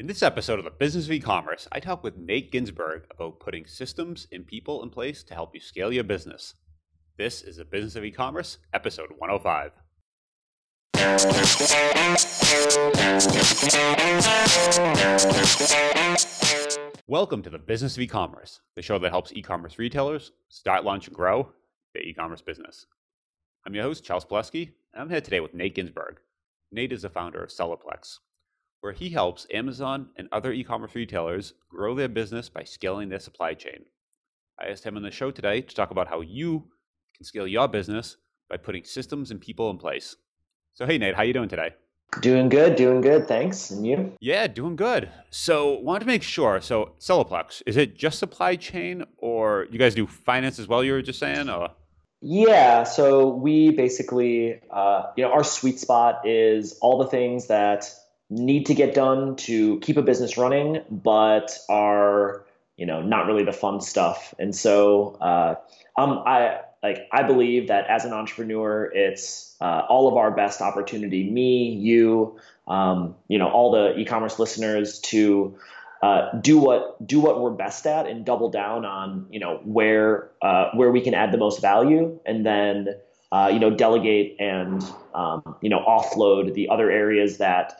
In this episode of the Business of E-commerce, I talk with Nate Ginsberg about putting systems and people in place to help you scale your business. This is the Business of E-commerce, episode 105. Welcome to the Business of E-commerce, the show that helps e-commerce retailers start, launch, and grow their e-commerce business. I'm your host, Charles Palleschi, and I'm here today with Nate Ginsberg. Nate is the founder of Sellerplex, where he helps Amazon and other e commerce retailers grow their business by scaling their supply chain. I asked him on the show today to talk about how you can scale your business by putting systems and people in place. So, hey, Nate, how you doing today? Doing good, doing good. Thanks. And you? Yeah, doing good. So, wanted to make sure. So, Sellerplex, is it just supply chain or you guys do finance as well, you were just saying? Or? Yeah, so we basically, uh, you know, our sweet spot is all the things that need to get done to keep a business running, but are you know not really the fun stuff. And so uh, um, I like I believe that as an entrepreneur, it's uh, all of our best opportunity. Me, you, um, you know, all the e-commerce listeners to uh, do what do what we're best at and double down on you know where uh, where we can add the most value, and then uh, you know delegate and um, you know offload the other areas that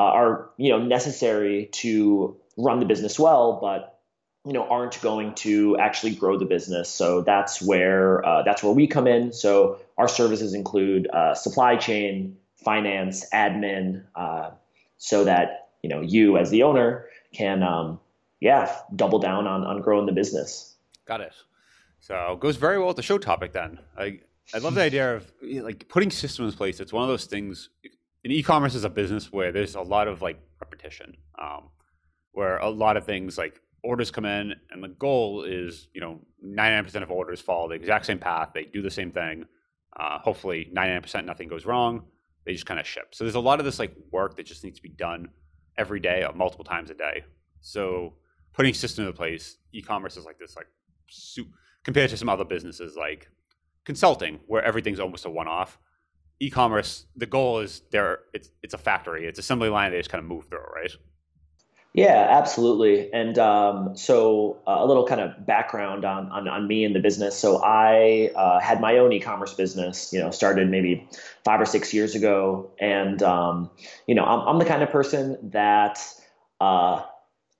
uh, are you know necessary to run the business well, but you know aren't going to actually grow the business. So that's where uh, that's where we come in. So our services include uh, supply chain, finance, admin, uh, so that you know you as the owner can um, yeah double down on on growing the business. Got it. So it goes very well with the show topic then. I I love the idea of like putting systems in place. It's one of those things in e-commerce is a business where there's a lot of like repetition, um, where a lot of things like orders come in and the goal is you know 99% of orders follow the exact same path. They do the same thing. Uh, hopefully 99% nothing goes wrong. They just kind of ship. So there's a lot of this like work that just needs to be done every day, uh, multiple times a day. So putting systems in place, e-commerce is like this like soup compared to some other businesses like consulting where everything's almost a one-off e-commerce, the goal is there. It's it's a factory. It's assembly line. They just kind of move through, right? Yeah, absolutely. And um, so uh, a little kind of background on, on, on me and the business. So I uh, had my own e-commerce business, you know, started maybe five or six years ago. And, um, you know, I'm, I'm the kind of person that uh,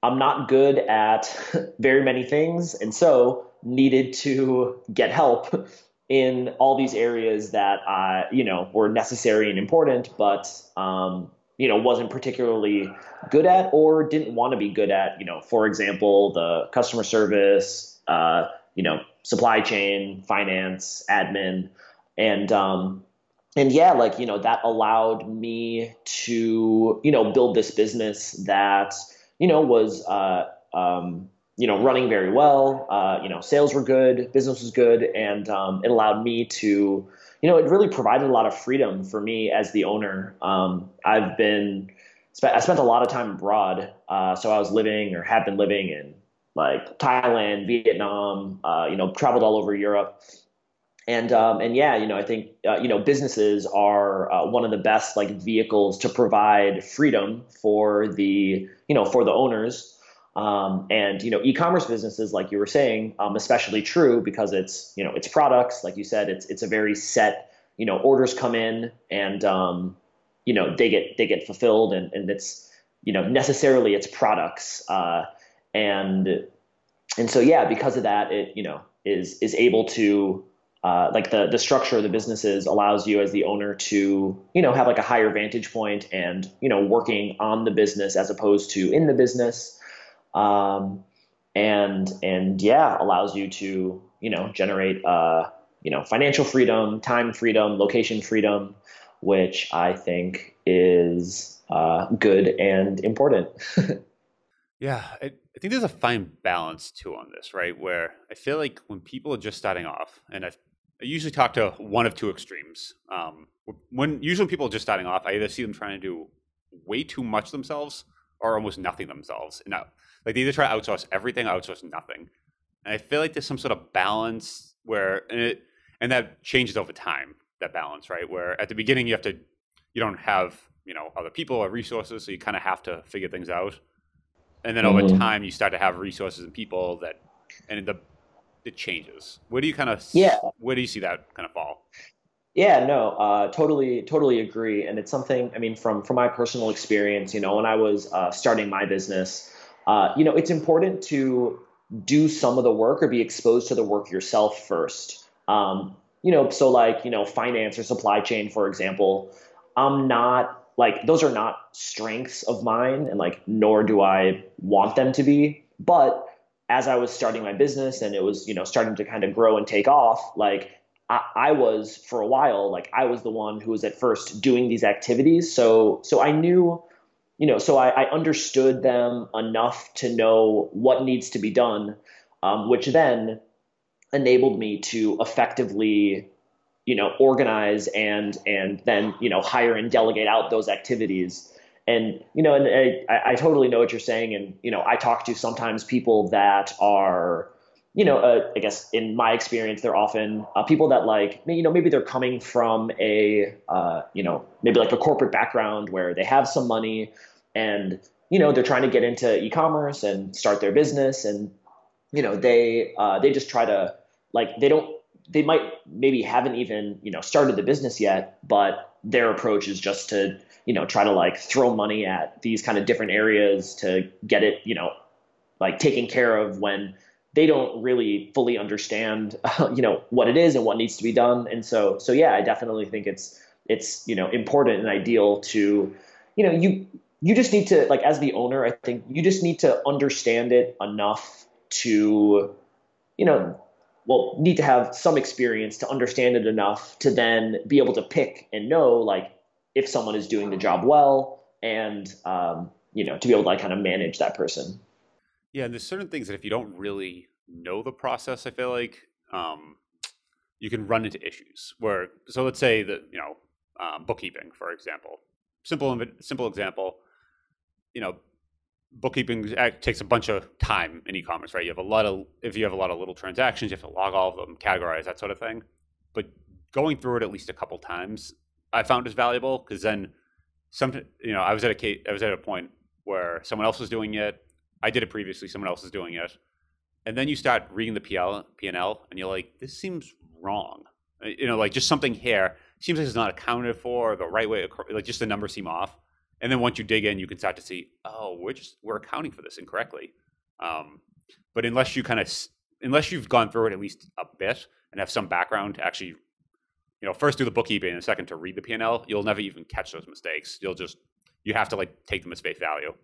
I'm not good at very many things. And so needed to get help in all these areas that uh, you know were necessary and important, but um, you know wasn't particularly good at or didn't want to be good at. You know, for example, the customer service, uh, you know, supply chain, finance, admin, and um, and yeah, like you know that allowed me to you know build this business that you know was uh, um, you know, running very well. Uh, you know, sales were good, business was good, and um, it allowed me to, you know, it really provided a lot of freedom for me as the owner. Um, I've been, I spent a lot of time abroad, uh, so I was living or have been living in like Thailand, Vietnam, uh, you know, traveled all over Europe. And um, and yeah, you know, I think uh, you know businesses are uh, one of the best like vehicles to provide freedom for the you know for the owners um, and you know, e-commerce businesses, like you were saying, um, especially true because it's you know it's products, like you said, it's it's a very set you know orders come in and um, you know they get they get fulfilled and and it's you know necessarily it's products uh, and and so yeah, because of that, it you know is is able to uh, like the the structure of the businesses allows you as the owner to you know have like a higher vantage point and you know working on the business as opposed to in the business um, and and yeah, allows you to you know generate uh, you know financial freedom, time freedom, location freedom, which I think is uh, good and important. yeah, I, I, think there's a fine balance too on this, right? Where I feel like when people are just starting off, and I've, I usually talk to one of two extremes. Um, when usually people are just starting off, I either see them trying to do way too much themselves or almost nothing themselves. Now, like they either try to outsource everything, or outsource nothing. And I feel like there's some sort of balance where and it and that changes over time, that balance, right? Where at the beginning you have to you don't have, you know, other people or resources, so you kind of have to figure things out. and then over mm-hmm. time you start to have resources and people that, and the it changes. Where do you kind of yeah? Where do you see that kind of fall? Yeah, no, uh, totally, totally agree. And it's something. I mean, from from my personal experience, you know, when I was uh, starting my business, uh, you know, it's important to do some of the work or be exposed to the work yourself first. Um, you know, so like you know, finance or supply chain, for example. I'm not like those are not strengths of mine, and like nor do I want them to be. But as I was starting my business and it was you know starting to kind of grow and take off, like I, I was for a while like I was the one who was at first doing these activities. So so I knew you know, so I, I, understood them enough to know what needs to be done, um, which then enabled me to effectively, you know, organize and and then you know hire and delegate out those activities. And you know, and I, I totally know what you're saying. And you know, I talk to sometimes people that are you know, uh, I guess in my experience, they're often uh, people that like, you know, maybe they're coming from a, uh, you know, maybe like a corporate background where they have some money and, you know, they're trying to get into e-commerce and start their business. And, you know, they, uh, they just try to like, they don't, they might maybe haven't even, you know, started the business yet, but their approach is just to, you know, try to like throw money at these kind of different areas to get it, you know, like taken care of when, they don't really fully understand, uh, you know, what it is and what needs to be done. And so, so yeah, I definitely think it's it's you know important and ideal to, you know, you you just need to like as the owner, I think you just need to understand it enough to, you know, well, need to have some experience to understand it enough to then be able to pick and know like if someone is doing the job well and um, you know to be able to like kind of manage that person. Yeah, and there's certain things that if you don't really know the process, I feel like um, you can run into issues. Where so let's say that you know um, bookkeeping, for example, simple simple example. You know, bookkeeping takes a bunch of time in e-commerce, right? You have a lot of if you have a lot of little transactions, you have to log all of them, categorize that sort of thing. But going through it at least a couple times, I found is valuable because then some you know I was at a case, I was at a point where someone else was doing it I did it previously. Someone else is doing it, and then you start reading the PL P&L, and you're like, this seems wrong. Uh, you know, like just something here seems like it's not accounted for the right way. Like just the numbers seem off. And then once you dig in, you can start to see, oh, we're just we're accounting for this incorrectly. Um, but unless you kind of unless you've gone through it at least a bit and have some background to actually, you know, first do the bookkeeping and second to read the P&L, you'll never even catch those mistakes. You'll just you have to like take them as face value.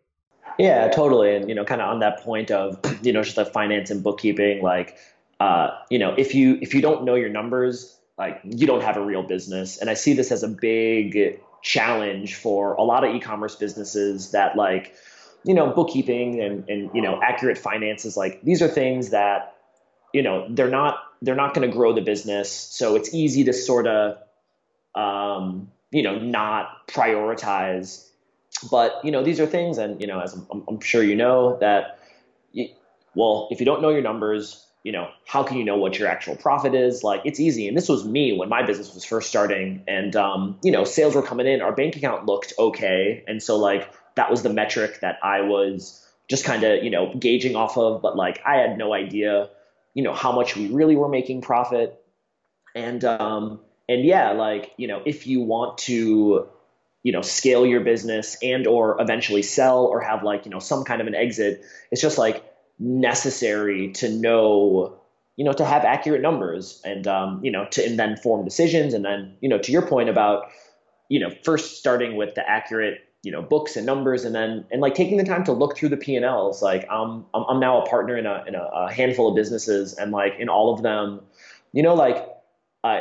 Yeah, totally. And you know, kind of on that point of you know just the finance and bookkeeping, like uh, you know, if you if you don't know your numbers, like you don't have a real business. And I see this as a big challenge for a lot of e-commerce businesses that like you know bookkeeping and and you know accurate finances like these are things that you know they're not they're not going to grow the business so it's easy to sort of um, you know not prioritize but you know, these are things, and you know, as I'm, I'm sure you know that. You, well, if you don't know your numbers, you know, how can you know what your actual profit is? Like, it's easy. And this was me when my business was first starting, and um, you know, sales were coming in. Our bank account looked okay, and so like that was the metric that I was just kind of you know gauging off of. But like, I had no idea, you know, how much we really were making profit, and um, and yeah, like you know, if you want to you know scale your business and or eventually sell or have like you know some kind of an exit it's just like necessary to know you know to have accurate numbers and um, you know to and then form decisions. And then you know to your point about you know first starting with the accurate you know books and numbers and then and like taking the time to look through the p&l's like um, I'm, I'm now a partner in a, in a, a handful of businesses and like in all of them you know like uh,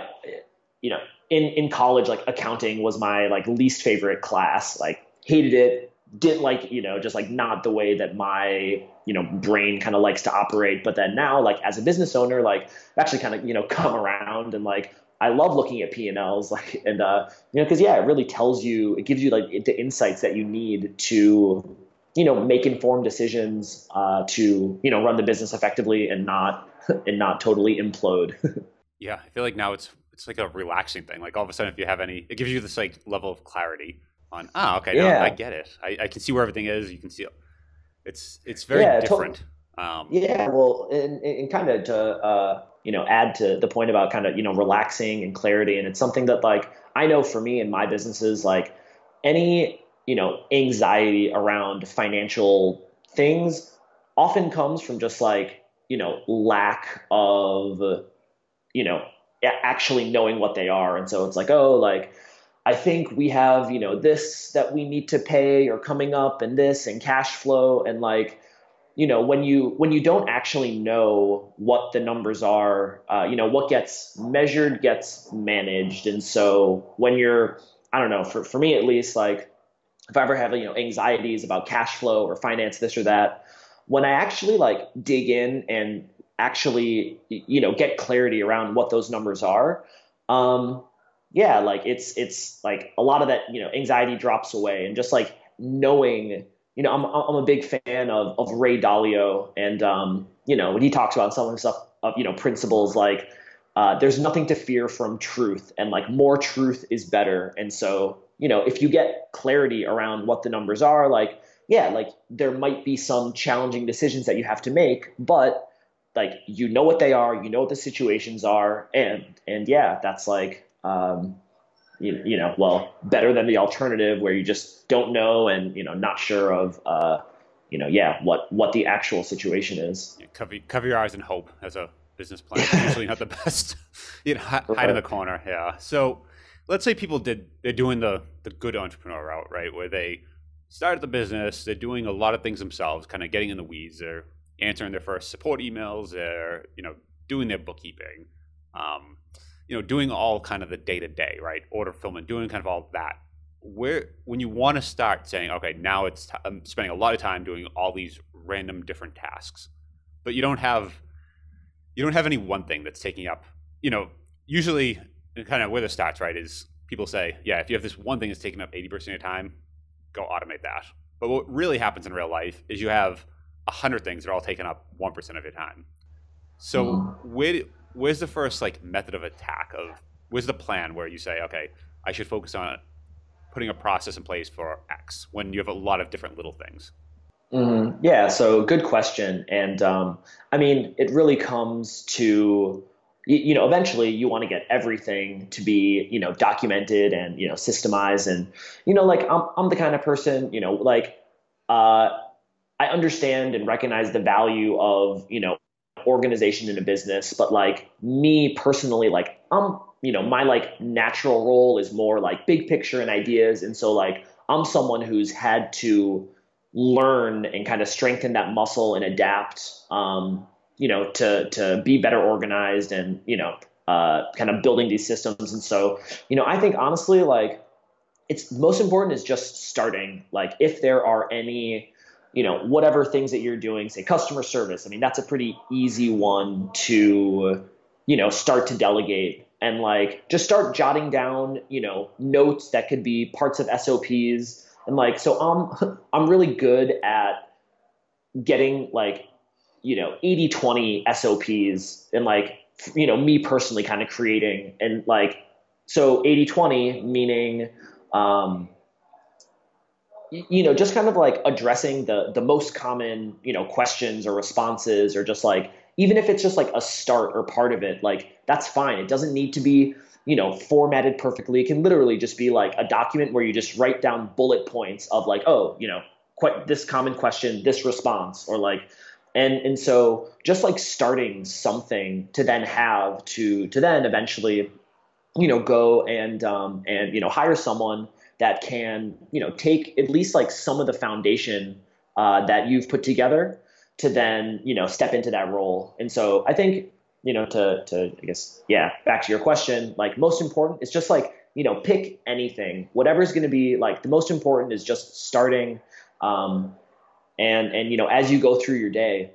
you know in in college like accounting was my like least favorite class. Like hated it didn't like you know just like not the way that my you know brain kind of likes to operate. But then now like as a business owner like actually kind of you know come around and like I love looking at P&Ls like and uh you know cuz yeah it really tells you it gives you like the insights that you need to you know make informed decisions uh to you know run the business effectively and not and not totally implode. Yeah I feel like now it's it's like a relaxing thing. Like all of a sudden, if you have any, it gives you this like level of clarity on. Ah, okay, yeah. no, I get it. I, I can see where everything is. You can see. It's it's very yeah, different. Um, yeah, well, and, and kind of to uh, you know add to the point about kind of you know relaxing and clarity, and it's something that like I know for me and my businesses, like any you know anxiety around financial things often comes from just like you know lack of you know actually knowing what they are, and so it's like oh like. I think we have, you know, this that we need to pay or coming up and this and cash flow and like you know when you when you don't actually know what the numbers are uh, you know what gets measured gets managed. And so when you're i don't know for, for me at least like if i ever have you know anxieties about cash flow or finance this or that when i actually like dig in and actually you know get clarity around what those numbers are um yeah like it's it's like a lot of that you know anxiety drops away and just like knowing you know, I'm I'm a big fan of of Ray Dalio, and um, you know, when he talks about some of stuff of you know principles like uh, there's nothing to fear from truth, and like more truth is better. And so, you know, if you get clarity around what the numbers are, like yeah, like there might be some challenging decisions that you have to make, but like you know what they are, you know what the situations are, and and yeah, that's like um, you, you know, well, better than the alternative where you just don't know and, you know, not sure of, uh, you know, yeah, what, what the actual situation is. Yeah, cover, cover your eyes and hope as a business plan. It's usually not the best, you know, hide, hide in the corner. Yeah. So let's say people did, they're doing the, the good entrepreneur route, right? Where they started the business, they're doing a lot of things themselves, kind of getting in the weeds. They're answering their first support emails. They're, you know, doing their bookkeeping. Um, you know, doing all kind of the day to day, right? Order fulfillment, doing kind of all that. Where when you want to start saying, okay, now it's t- I'm spending a lot of time doing all these random different tasks, but you don't have you don't have any one thing that's taking up. You know, usually kind of where the starts right is people say, yeah, if you have this one thing that's taking up eighty percent of your time, go automate that. But what really happens in real life is you have a hundred things that are all taking up one percent of your time. So mm. where where's the first like method of attack of where's the plan where you say okay i should focus on putting a process in place for x when you have a lot of different little things? Mm, yeah so good question and um, i mean it really comes to you know eventually you want to get everything to be you know documented and you know systemized and you know like i'm, I'm the kind of person you know like uh, i understand and recognize the value of you know organization in a business, but like me personally, like I'm, you know, my like natural role is more like big picture and ideas. And so like I'm someone who's had to learn and kind of strengthen that muscle and adapt, um, you know, to to be better organized and, you know, uh, kind of building these systems. And so, you know, I think honestly, like it's most important is just starting. Like if there are any you know whatever things that you're doing say customer service. I mean that's a pretty easy one to you know start to delegate and like just start jotting down you know notes that could be parts of sops and like so i'm i'm really good at getting like you know 80 20 sops and like you know me personally kind of creating and like so 80 20 meaning um you know, just kind of like addressing the the most common, you know, questions or responses or just like even if it's just like a start or part of it, like that's fine. It doesn't need to be, you know, formatted perfectly. It can literally just be like a document where you just write down bullet points of like, oh, you know, quite this common question, this response, or like and and so just like starting something to then have to to then eventually you know go and um and you know hire someone that can you know take at least like some of the foundation uh, that you've put together to then you know step into that role. And so I think you know to to I guess yeah back to your question like most important is just like you know pick anything whatever is going to be like the most important is just starting um, and and you know as you go through your day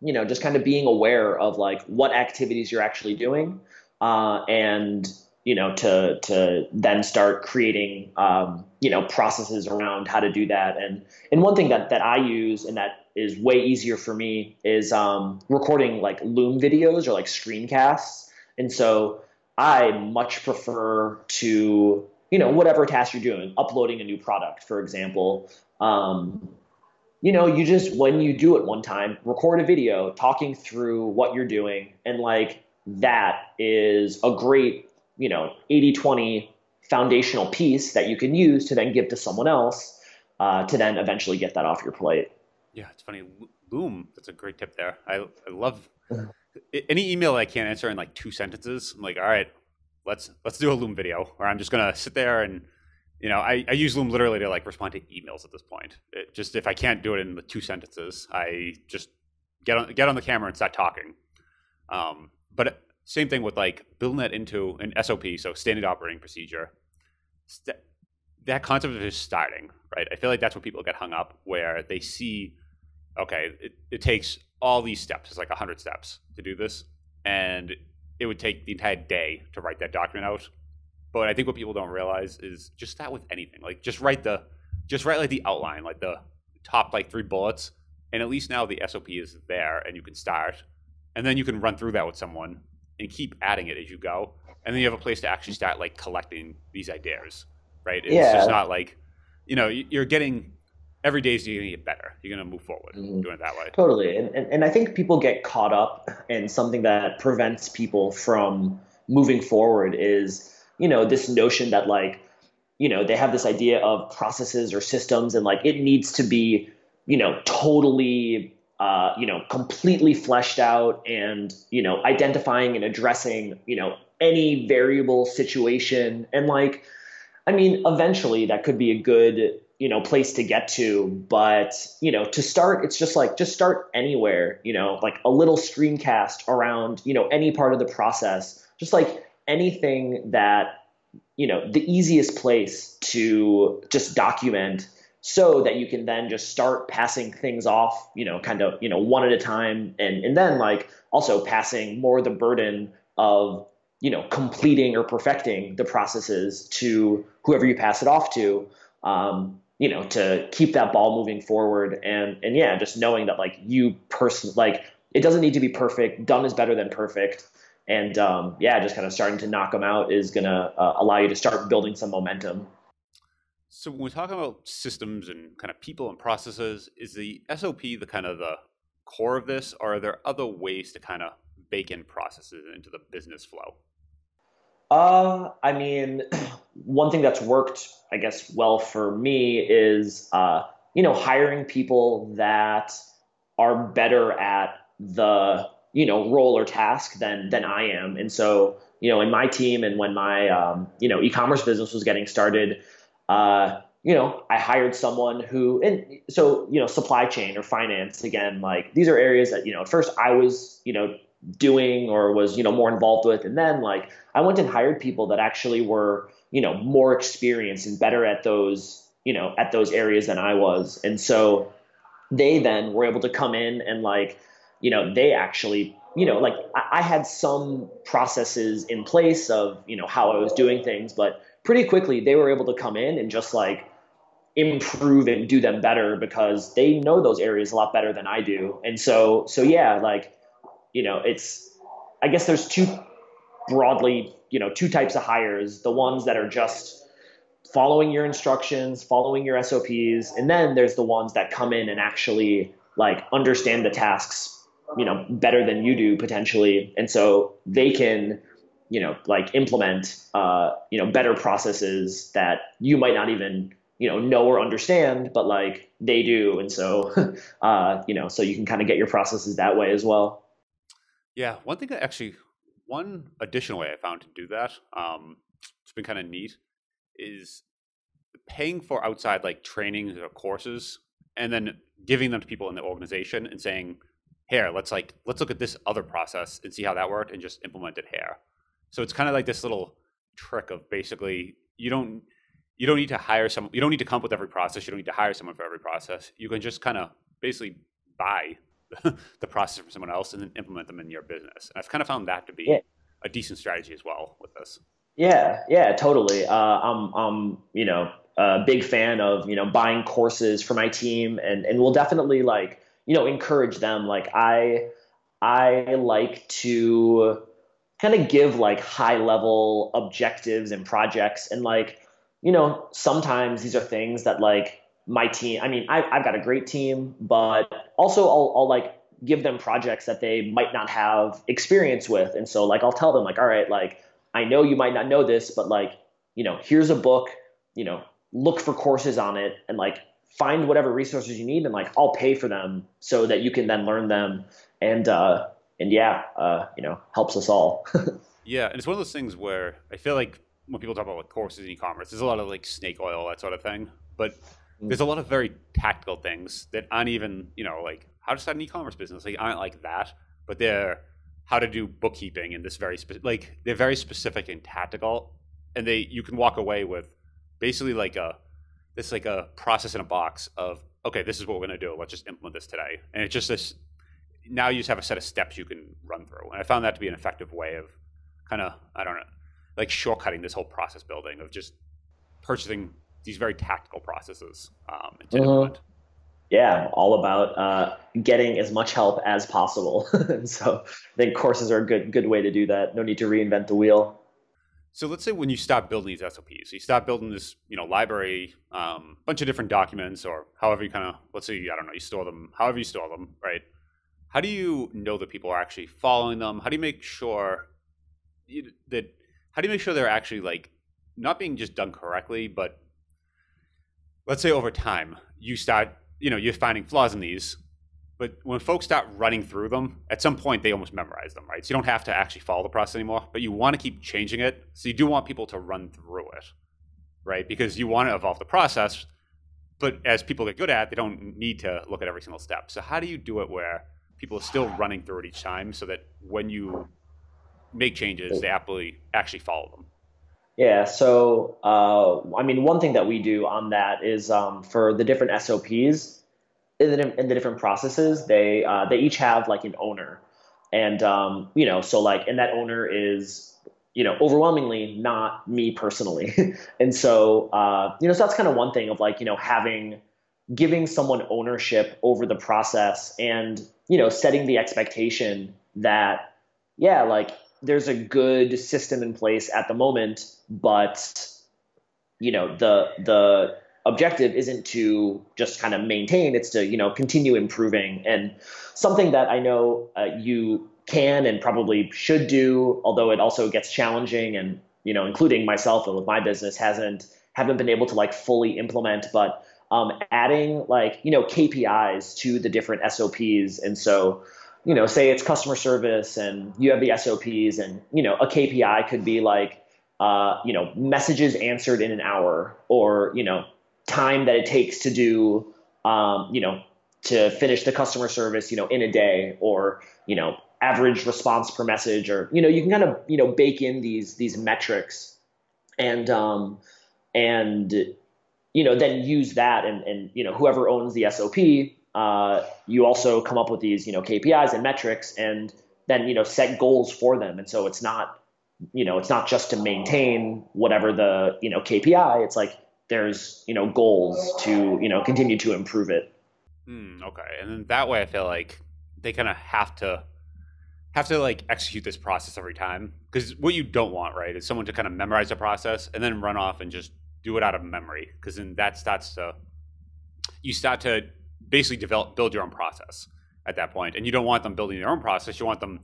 you know just kind of being aware of like what activities you're actually doing uh, and you know, to to then start creating, um, you know, processes around how to do that. And and one thing that that I use and that is way easier for me is um, recording like Loom videos or like screencasts. And so I much prefer to, you know, whatever task you're doing, uploading a new product, for example. Um, you know, you just when you do it one time, record a video talking through what you're doing and like that is a great, you know, 80-20 foundational piece that you can use to then give to someone else uh, to then eventually get that off your plate. Yeah, it's funny. Loom, that's a great tip there. I, I love any email I can't answer in like two sentences. I'm like, all right, let's let's do a Loom video, or I'm just gonna sit there and you know, I, I use Loom literally to like respond to emails at this point. It just if I can't do it in the two sentences, I just get on get on the camera and start talking. Um, but same thing with like building that into an SOP, so standard operating procedure. St- that concept of just starting, right? I feel like that's where people get hung up, where they see, okay, it, it takes all these steps. It's like hundred steps to do this, and it would take the entire day to write that document out. But I think what people don't realize is just start with anything. Like just write the, just write like the outline, like the top like three bullets, and at least now the SOP is there, and you can start, and then you can run through that with someone and keep adding it as you go, and then you have a place to actually start like collecting these ideas, right? It's Yeah. just not like, you know, you- you're getting every day is you're gonna get better. You're gonna move forward Mhm. doing it that way. Totally. And, and, and I think people get caught up in something that prevents people from moving forward is, you know, this notion that like, you know, they have this idea of processes or systems and like it needs to be, you know, totally, uh, you know, completely fleshed out and, you know, identifying and addressing, you know, any variable situation. And like, I mean, eventually that could be a good, you know, place to get to. But, you know, to start, it's just like, just start anywhere, you know, like a little screencast around, you know, any part of the process, just like anything that, you know, the easiest place to just document so that you can then just start passing things off, you know, kind of, you know, one at a time. And, and then like also passing more the burden of, you know, completing or perfecting the processes to whoever you pass it off to, um, you know, to keep that ball moving forward. And, and yeah, just knowing that like you person, like it doesn't need to be perfect. Done is better than perfect. And um, yeah, just kind of starting to knock them out is going to uh, allow you to start building some momentum. So when we talk about systems and kind of people and processes, is the SOP the kind of the core of this, or are there other ways to kind of bake in processes into the business flow? Uh, I mean, one thing that's worked, I guess, well for me is, uh, you know, hiring people that are better at the, you know, role or task than than I am. And so, you know, in my team and when my, um, you know, e-commerce business was getting started, uh, you know, I hired someone who, and so, you know, supply chain or finance, again, like these are areas that, you know, at first I was, you know, doing or was, you know, more involved with. And then like I went and hired people that actually were, you know, more experienced and better at those, you know, at those areas than I was. And so they then were able to come in and like, you know, they actually, you know, like I, had some processes in place of, you know, how I was doing things, but pretty quickly they were able to come in and just like improve and do them better because they know those areas a lot better than I do. And so, so yeah, like, you know, it's, I guess there's two broadly, you know, two types of hires, the ones that are just following your instructions, following your SOPs, and then there's the ones that come in and actually like understand the tasks, you know, better than you do potentially. And so they can, you know, like implement, uh, you know, better processes that you might not even, you know, know or understand, but like they do. And so, uh, you know, so you can kind of get your processes that way as well. Yeah, one thing that actually, one additional way I found to do that, um, it's been kind of neat, is paying for outside like trainings or courses, and then giving them to people in the organization and saying, "Here, let's like let's look at this other process and see how that worked, and just implement it here." So it's kind of like this little trick of basically you don't you don't need to hire someone, you don't need to come up with every process, you don't need to hire someone for every process. You can just kind of basically buy the process from someone else and then implement them in your business. And I've kind of found that to be Yeah. a decent strategy as well with this. Yeah, yeah, totally. Uh, I'm, I'm, you know, a big fan of you know buying courses for my team, and and we'll definitely like you know encourage them. Like I, I like to kind of give like high level objectives and projects, and like you know sometimes these are things that like my team. I mean, I, I've got a great team, but also I'll, I'll like give them projects that they might not have experience with. And so like I'll tell them like, all right, like I know you might not know this, but like, you know, here's a book, you know, look for courses on it and like find whatever resources you need and like I'll pay for them so that you can then learn them and uh and yeah, uh, you know, helps us all. yeah, and it's one of those things where I feel like when people talk about like courses in e-commerce, there's a lot of like snake oil, that sort of thing. But mm. there's a lot of very tactical things that aren't even, you know, like how to start an e-commerce business. Like aren't like that, but they're how to do bookkeeping and this very spe- like they're very specific and tactical, and they you can walk away with basically like a this like a process in a box of okay, this is what we're gonna do. Let's just implement this today, and it's just this. Now you just have a set of steps you can run through, and I found that to be an effective way of kind of I don't know, like shortcutting this whole process building of just purchasing these very tactical processes um, uh-huh. yeah, all about uh, getting as much help as possible. so I think courses are a good good way to do that. No need to reinvent the wheel. So let's say when you stop building these SOPs, you stop building this, you know, library, um, bunch of different documents, or however you kind of, let's say, I don't know, you store them, however you store them, right? How do you know that people are actually following them? How do you make sure you, that? How do you make sure they're actually like not being just done correctly, but let's say over time you start you know, you're finding flaws in these, but when folks start running through them, at some point they almost memorize them, right? So you don't have to actually follow the process anymore, but you want to keep changing it. So you do want people to run through it, right? Because you want to evolve the process, but as people get good at, it, they don't need to look at every single step. So how do you do it where people are still running through it each time so that when you make changes, they actually actually follow them? Yeah. So, uh, I mean, one thing that we do on that is um, for the different SOPs in the, in the different processes, they uh, they each have like an owner, and um, you know, so like, and that owner is you know overwhelmingly not me personally, and so uh, you know, so that's kind of one thing of like you know having giving someone ownership over the process and you know setting the expectation that yeah like there's a good system in place at the moment, but you know the the objective isn't to just kind of maintain; it's to you know continue improving. And something that I know uh, you can and probably should do, although it also gets challenging, and you know, including myself and with my business, hasn't haven't been able to like fully implement, but um, adding like you know KPIs to the different SOPs, and so you know, say it's customer service and you have the SOPs and, you know, a KPI could be like, uh, you know, messages answered in an hour or, you know, time that it takes to do, um, you know, to finish the customer service, you know, in a day or, you know, average response per message or, you know, you can kind of, you know, bake in these, these metrics and, um, and, you know, then use that and, and, you know, whoever owns the SOP, uh, you also come up with these, you know, KPIs and metrics, and then you know set goals for them. And so it's not, you know, it's not just to maintain whatever the you know KPI. It's like there's you know goals to you know continue to improve it. Mm, okay, and then that way I feel like they kind of have to have to like execute this process every time because what you don't want right is someone to kind of memorize the process and then run off and just do it out of memory because then that starts to you start to basically develop build your own process at that point, and you don't want them building their own process. You want them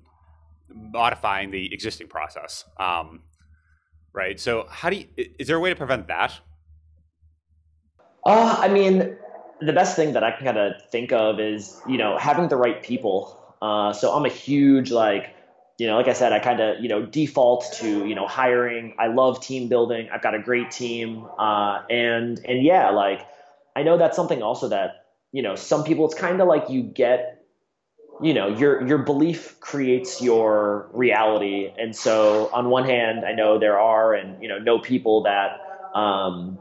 modifying the existing process, um, right? So, how do you? Is there a way to prevent that? Uh, I mean, the best thing that I can kind of think of is you know having the right people. Uh, so I'm a huge like you know like I said I kind of you know default to you know hiring. I love team building. I've got a great team, uh, and and yeah, like I know that's something also that you know, some people it's kind of like you get, you know, your your belief creates your reality. And so on one hand, I know there are and you know know people that um,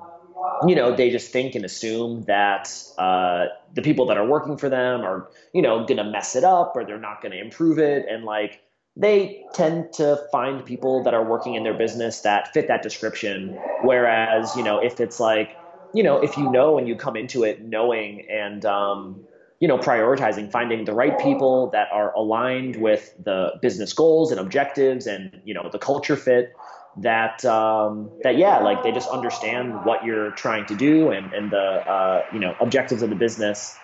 you know they just think and assume that uh, the people that are working for them are you know gonna mess it up or they're not gonna improve it and like they tend to find people that are working in their business that fit that description. Whereas you know if it's like you know, if you know and you come into it knowing and, um, you know, prioritizing, finding the right people that are aligned with the business goals and objectives and, you know, the culture fit, that um, that yeah, like they just understand what you're trying to do and and the uh, you know objectives of the business,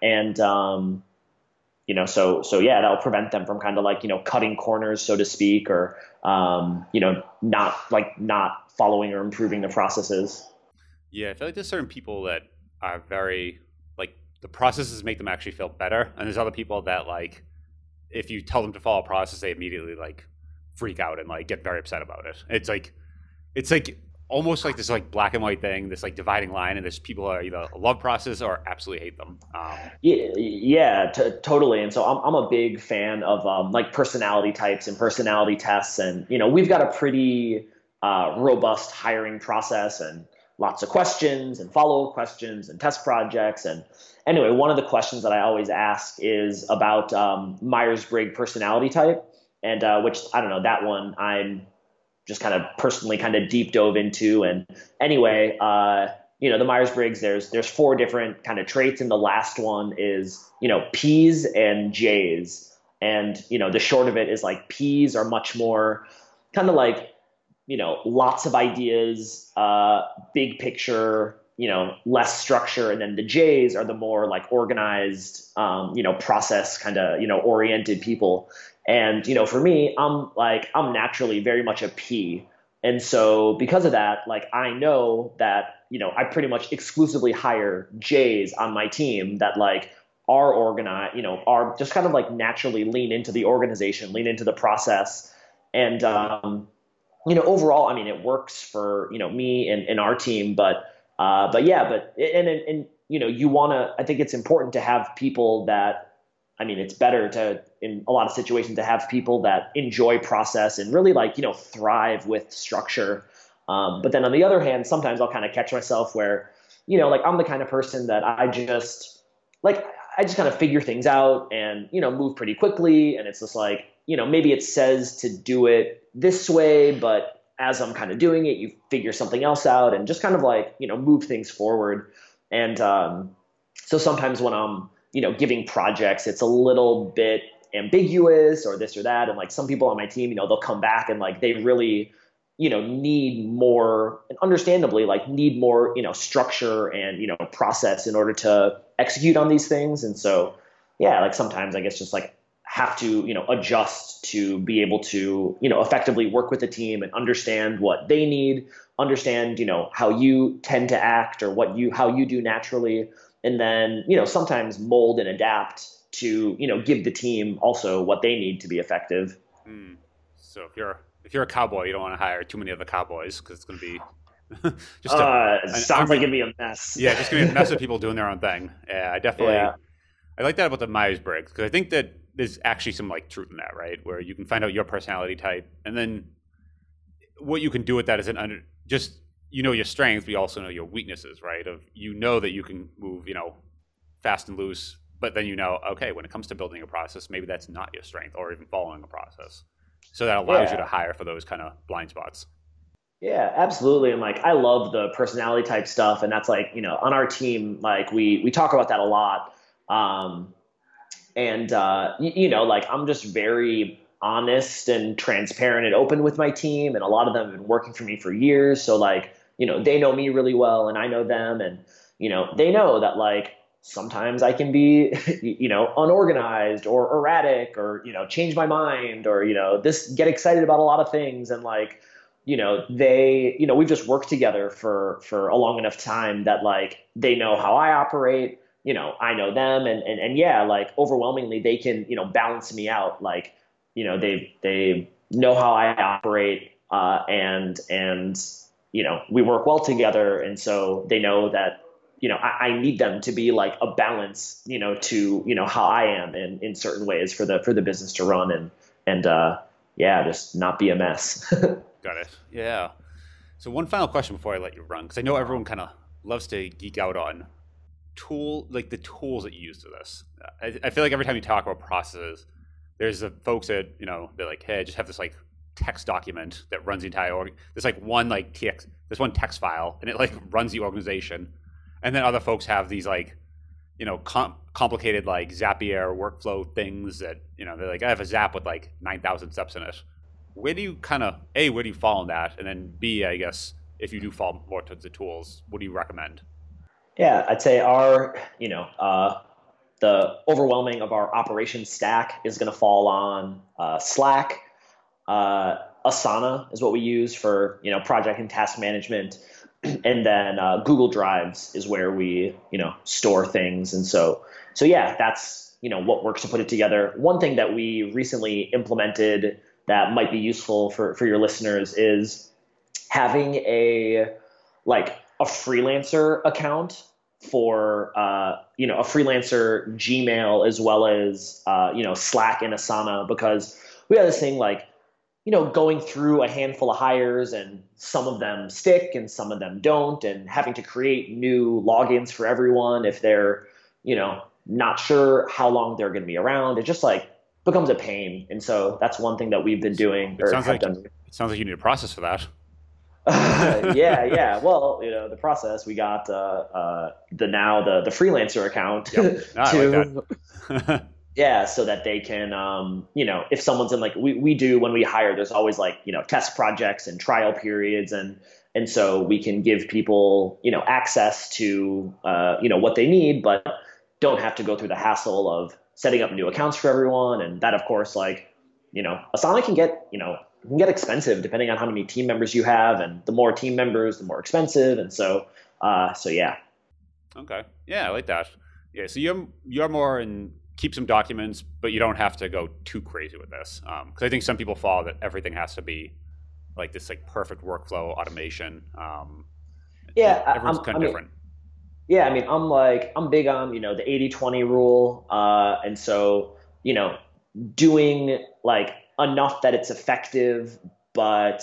and um, you know so so yeah, that'll prevent them from kind of like you know cutting corners, so to speak, or um, you know not like not following or improving the processes. Yeah, I feel like there's certain people that are very like the processes make them actually feel better, and there's other people that like if you tell them to follow a process, they immediately like freak out and like get very upset about it. It's like it's like almost like this like black and white thing, this like dividing line, and there's people are either love process or absolutely hate them. Um, yeah, yeah, t- totally. And so I'm I'm a big fan of um, like personality types and personality tests, and you know we've got a pretty uh, robust hiring process and lots of questions and follow up questions and test projects and anyway one of the questions that i always ask is about um, myers-briggs personality type and uh, which I don't know that one I'm just kind of personally kind of deep dove into. And anyway, uh, you know the Myers Briggs there's there's four different kind of traits, and the last one is you know P's and J's. And you know the short of it is like P's are much more kind of like you know lots of ideas, uh, big picture, you know less structure and then the j's are the more like organized um, you know process kind of you know oriented people and, you know, for me, I'm like, I'm naturally very much a P. And so because of that, like I know that, you know, I pretty much exclusively hire J's on my team that like are organized, you know, are just kind of like naturally lean into the organization, lean into the process. And, um, you know, overall, I mean, it works for, you know, me and, and our team, but, uh, but yeah, but, and, and, and you know, you want to, I think it's important to have people that I mean, it's better to, in a lot of situations, to have people that enjoy process and really like, you know, thrive with structure. Um, but then on the other hand, sometimes I'll kind of catch myself where, you know, like I'm the kind of person that I just, like, I just kind of figure things out and, you know, move pretty quickly. And it's just like, you know, maybe it says to do it this way, but as I'm kind of doing it, you figure something else out and just kind of like, you know, move things forward. And um, so sometimes when I'm, you know, giving projects, it's a little bit ambiguous or this or that. And like some people on my team, you know, they'll come back and like they really, you know, need more and understandably like need more, you know, structure and, you know, process in order to execute on these things. And so, yeah, like sometimes I guess just like have to, you know, adjust to be able to, you know, effectively work with the team and understand what they need, understand, you know, how you tend to act or what you, how you do naturally and then you know sometimes mold and adapt to you know give the team also what they need to be effective. Mm. So if you're if you're a cowboy, you don't want to hire too many other cowboys because it's going to be just a, uh, an, sounds like it'd be a mess. yeah, just gonna be a mess of people doing their own thing. Yeah, I definitely. Yeah. I like that about the Myers Briggs because I think that there's actually some like truth in that, right? Where you can find out your personality type, and then what you can do with that is an under just you know your strengths, but you also know your weaknesses, right? Of you know that you can move, you know, fast and loose, but then you know, okay, when it comes to building a process, maybe that's not your strength, or even following a process. So that allows yeah. you to hire for those kind of blind spots. Yeah, absolutely. And like I love the personality type stuff, and that's like you know on our team, like we we talk about that a lot. Um, and uh, you, you know, like I'm just very honest and transparent and open with my team, and a lot of them have been working for me for years. So like you know, they know me really well and I know them and, you know, they know that like sometimes I can be, you know, unorganized or erratic or, you know, change my mind or, you know, this get excited about a lot of things and like, you know, they, you know, we've just worked together for for a long enough time that like they know how I operate, you know, I know them and and, and yeah, like overwhelmingly they can, you know, balance me out. Like, you know, they they know how I operate uh, and and you know, we work well together. And so they know that, you know, I, I, need them to be like a balance, you know, to, you know, how I am in, in certain ways for the, for the business to run and, and, uh, yeah, just not be a mess. Got it. Yeah. So one final question before I let you run, because I know everyone kind of loves to geek out on tool, like the tools that you use to this. I, I feel like every time you talk about processes, there's the folks that, you know, they're like, Hey, I just have this like text document that runs the entire org. There's like one like text, there's one text file, and it like runs the organization. And then other folks have these like, you know, com- complicated like Zapier workflow things that you know they're like I have a Zap with like nine thousand steps in it. where do you kind of a where do you fall on that, and then b I guess if you do fall more towards the tools, what do you recommend? Yeah, I'd say our you know uh, the overwhelming of our operations stack is going to fall on uh, Slack. Uh, Asana is what we use for you know project and task management, and then uh, Google Drives is where we you know store things. And so so yeah, that's you know what works to put it together. One thing that we recently implemented that might be useful for for your listeners is having a like a freelancer account for uh, you know a freelancer Gmail as well as uh, you know Slack and Asana because we have this thing like you know going through a handful of hires and some of them stick and some of them don't and having to create new logins for everyone if they're you know not sure how long they're going to be around it just like becomes a pain and so that's one thing that we've been doing it sounds like done. it sounds like you need a process for that yeah, yeah. Well, you know, the process we got uh, uh, the now the the freelancer account yep. to like yeah, so that they can um, you know if someone's in like we we do when we hire, there's always like you know test projects and trial periods and and so we can give people you know access to uh, you know what they need, but don't have to go through the hassle of setting up new accounts for everyone, and that of course like you know Asana can get you know can get expensive depending on how many team members you have, and the more team members, the more expensive, and so uh, so yeah. Okay, yeah, I like that. Yeah, so you're you're more in keep some documents, but you don't have to go too crazy with this because um, I think some people fall that everything has to be like this like perfect workflow automation. Um, yeah, everyone's kind of different. yeah, I mean, I'm like I'm big on you know the 80-20 rule, uh, and so you know doing like enough that it's effective, but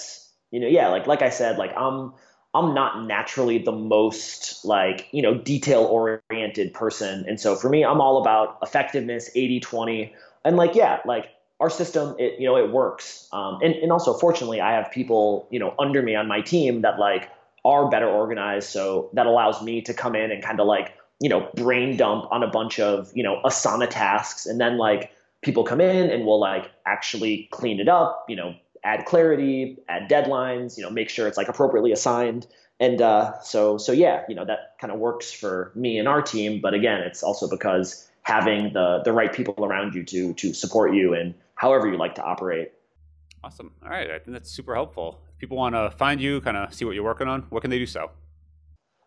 you know, yeah, like like I said, like I'm I'm not naturally the most like, you know, detail oriented person. And so for me, I'm all about effectiveness, 80 20. And like, yeah, like our system, it, you know, it works. Um, and, and also, fortunately, I have people, you know, under me on my team that like are better organized. So that allows me to come in and kind of like, you know, brain dump on a bunch of, you know, Asana tasks and then like, people come in and we'll like actually clean it up, you know, add clarity, add deadlines, you know, make sure it's like appropriately assigned. And uh, so, so yeah, you know, that kind of works for me and our team. But again, it's also because having the the right people around you to to support you and however you like to operate. Awesome. All right, I think that's super helpful. If people want to find you, kind of see what you're working on, what can they do so?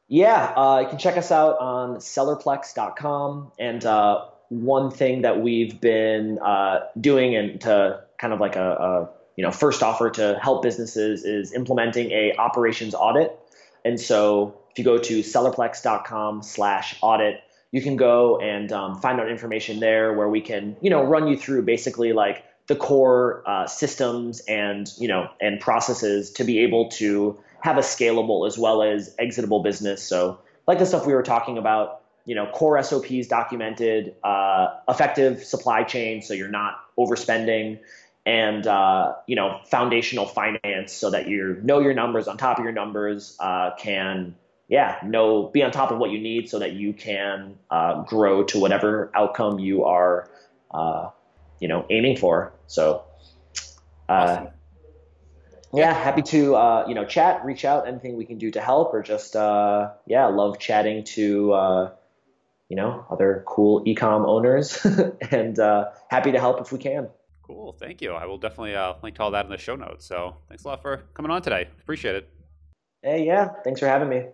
Yeah, uh, you can check us out on sellerplex.com and uh, one thing that we've been uh, doing and to kind of like a, a, you know first offer to help businesses is implementing a operations audit. And so if you go to sellerplex.com slash audit, you can go and um, find out information there where we can you know run you through basically like the core uh, systems and you know and processes to be able to have a scalable as well as exitable business. So like the stuff we were talking about you know, core SOPs documented, uh, effective supply chain, so you're not overspending, and uh, you know, foundational finance, so that you know your numbers on top of your numbers, uh, can yeah, know be on top of what you need, so that you can uh, grow to whatever outcome you are, uh, you know, aiming for. So. Uh, awesome. Yeah, happy to you know chat, reach out, anything we can do to help, or just yeah, love chatting to you know, other cool ecom owners, and uh, happy to help if we can. Cool, thank you. I will definitely uh, link to all that in the show notes. So thanks a lot for coming on today. Appreciate it. Hey, yeah, thanks for having me.